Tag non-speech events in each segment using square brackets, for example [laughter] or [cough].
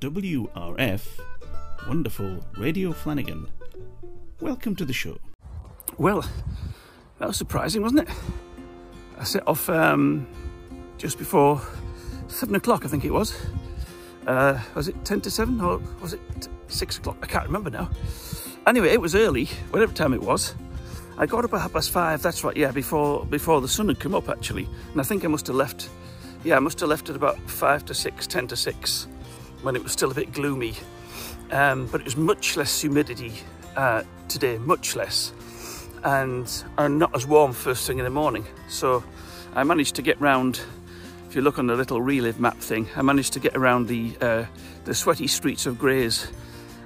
WRF, wonderful Radio Flanagan. Welcome to the show. Well, that was surprising, wasn't it? I set off um, just before seven o'clock, I think it was. Uh, was it 10 to 7 or was it 6 o'clock? I can't remember now. Anyway, it was early, whatever time it was. I got up at half past five, that's right, yeah, before before the sun had come up actually. And I think I must have left, yeah, I must have left at about 5 to 6, 10 to 6, when it was still a bit gloomy. Um, but it was much less humidity uh, today, much less. And, and not as warm first thing in the morning. So I managed to get round if you look on the little relive map thing, I managed to get around the uh, the sweaty streets of Grays,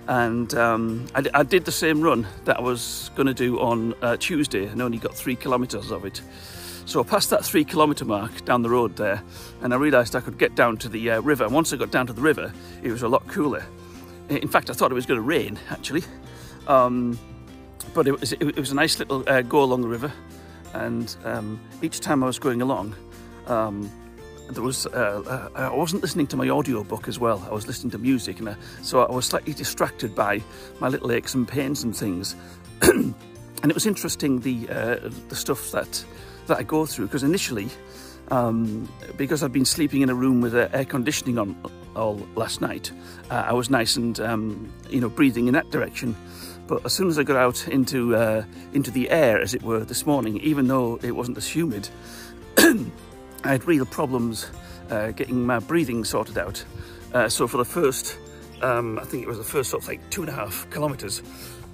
and um, I, I, did the same run that I was going to do on uh, Tuesday, and only got three kilometres of it. So I passed that three kilometre mark down the road there, and I realised I could get down to the uh, river. And once I got down to the river, it was a lot cooler. In fact, I thought it was going to rain actually, um, but it was, it was a nice little uh, go along the river, and um, each time I was going along. Um, there was uh, uh, I wasn't listening to my audio book as well. I was listening to music, and I, so I was slightly distracted by my little aches and pains and things. [clears throat] and it was interesting the uh, the stuff that that I go through because initially, um, because I've been sleeping in a room with air conditioning on all last night, uh, I was nice and um, you know breathing in that direction. But as soon as I got out into uh, into the air, as it were, this morning, even though it wasn't as humid. [coughs] I had real problems uh, getting my breathing sorted out. Uh, so for the first, um, I think it was the first sort of like two and a half kilometres,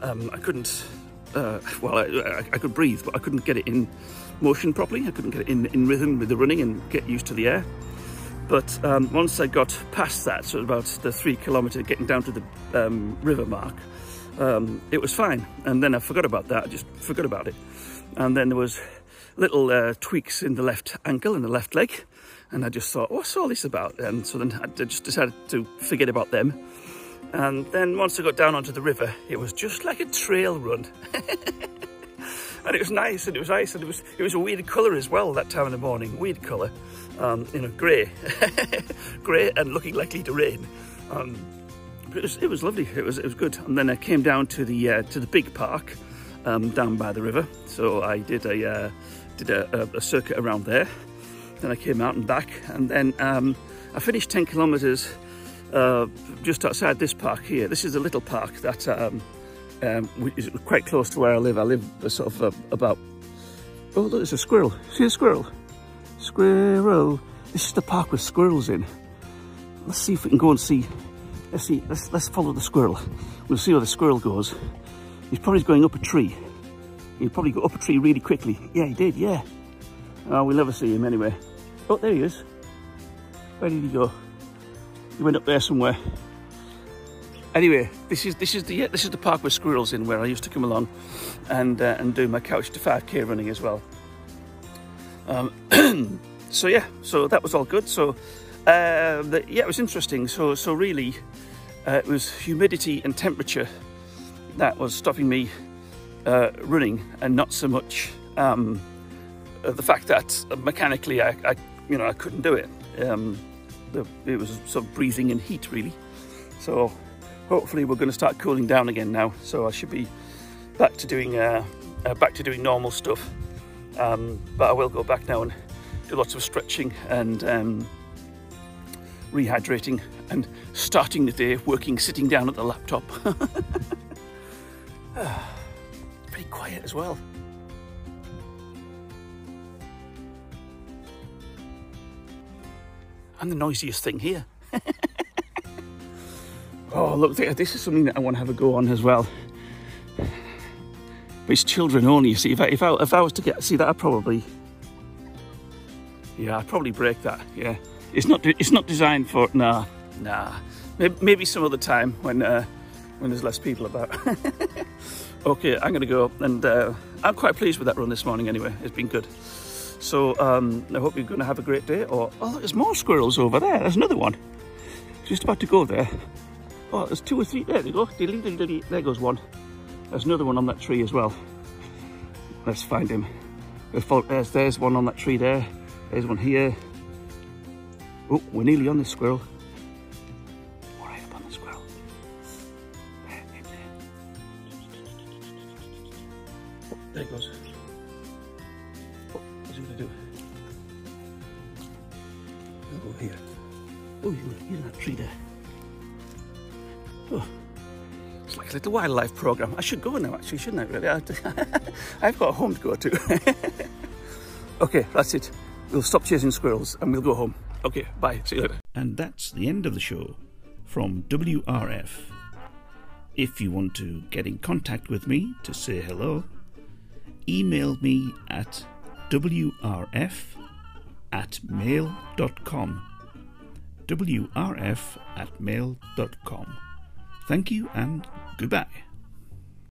um, I couldn't, uh, well, I, I, could breathe, but I couldn't get it in motion properly. I couldn't get it in, in rhythm with the running and get used to the air. But um, once I got past that, so about the three kilometre getting down to the um, river mark, um, it was fine. And then I forgot about that, I just forgot about it. And then there was little uh, tweaks in the left ankle and the left leg. And I just thought, what's all this about? And so then I just decided to forget about them. And then once I got down onto the river, it was just like a trail run. [laughs] and it was nice and it was nice and it was it was a weird colour as well that time in the morning, weird colour, um, you know, grey, [laughs] grey and looking likely to rain. Um, it was it was lovely. It was it was good. And then I came down to the uh, to the big park um, down by the river. So I did a uh, did a, a, circuit around there. Then I came out and back, and then um, I finished 10 kilometres uh, just outside this park here. This is a little park that um, um, is quite close to where I live. I live sort of uh, about, oh look, there's a squirrel. See a squirrel? Squirrel. This is the park with squirrels in. Let's see if we can go and see. Let's see, let's, let's follow the squirrel. We'll see where the squirrel goes. He's probably going up a tree. He'd probably go up a tree really quickly. Yeah, he did, yeah. Oh, we'll never see him anyway. Oh, there he is. Where did he go? He went up there somewhere. Anyway, this is this is the this is the park with squirrels in where I used to come along and uh, and do my couch to 5k running as well. Um, [clears throat] so yeah, so that was all good. So uh, yeah, it was interesting. So so really, uh, it was humidity and temperature that was stopping me uh, running and not so much um, uh, the fact that mechanically I, I, you know I couldn't do it um, it was sort of breathing in heat really. So hopefully we're going to start cooling down again now. So I should be back to doing uh, uh, back to doing normal stuff. Um, but I will go back now and do lots of stretching and um, rehydrating and starting the day working sitting down at the laptop. [laughs] Pretty quiet as well. I'm the noisiest thing here. [laughs] oh, look, this is something that I want to have a go on as well. But it's children only, you see. If I, if I, if I was to get, see that, I'd probably, yeah, I'd probably break that, yeah. It's not, it's not designed for, nah, nah. Maybe some other time when, uh, when there's less people about. [laughs] okay, I'm gonna go and uh, I'm quite pleased with that run this morning anyway. It's been good. So um, I hope you're gonna have a great day. Or, oh, there's more squirrels over there. There's another one. Just about to go there. Oh, there's two or three. There they go. There goes one. There's another one on that tree as well. Let's find him. There's, there's one on that tree there. There's one here. Oh, we're nearly on this squirrel. Right, on the squirrel. Oh, there he goes. Oh, gonna do? He'll go here. Oh, he's in that tree there. Oh, it's like a little wildlife program. I should go now, actually, shouldn't I? Really, [laughs] I've got a home to go to. [laughs] okay, that's it. We'll stop chasing squirrels and we'll go home. Okay, bye. See you later. And that's the end of the show from WRF. If you want to get in contact with me to say hello, email me at wrf at mail.com. wrf at mail.com. Thank you and goodbye.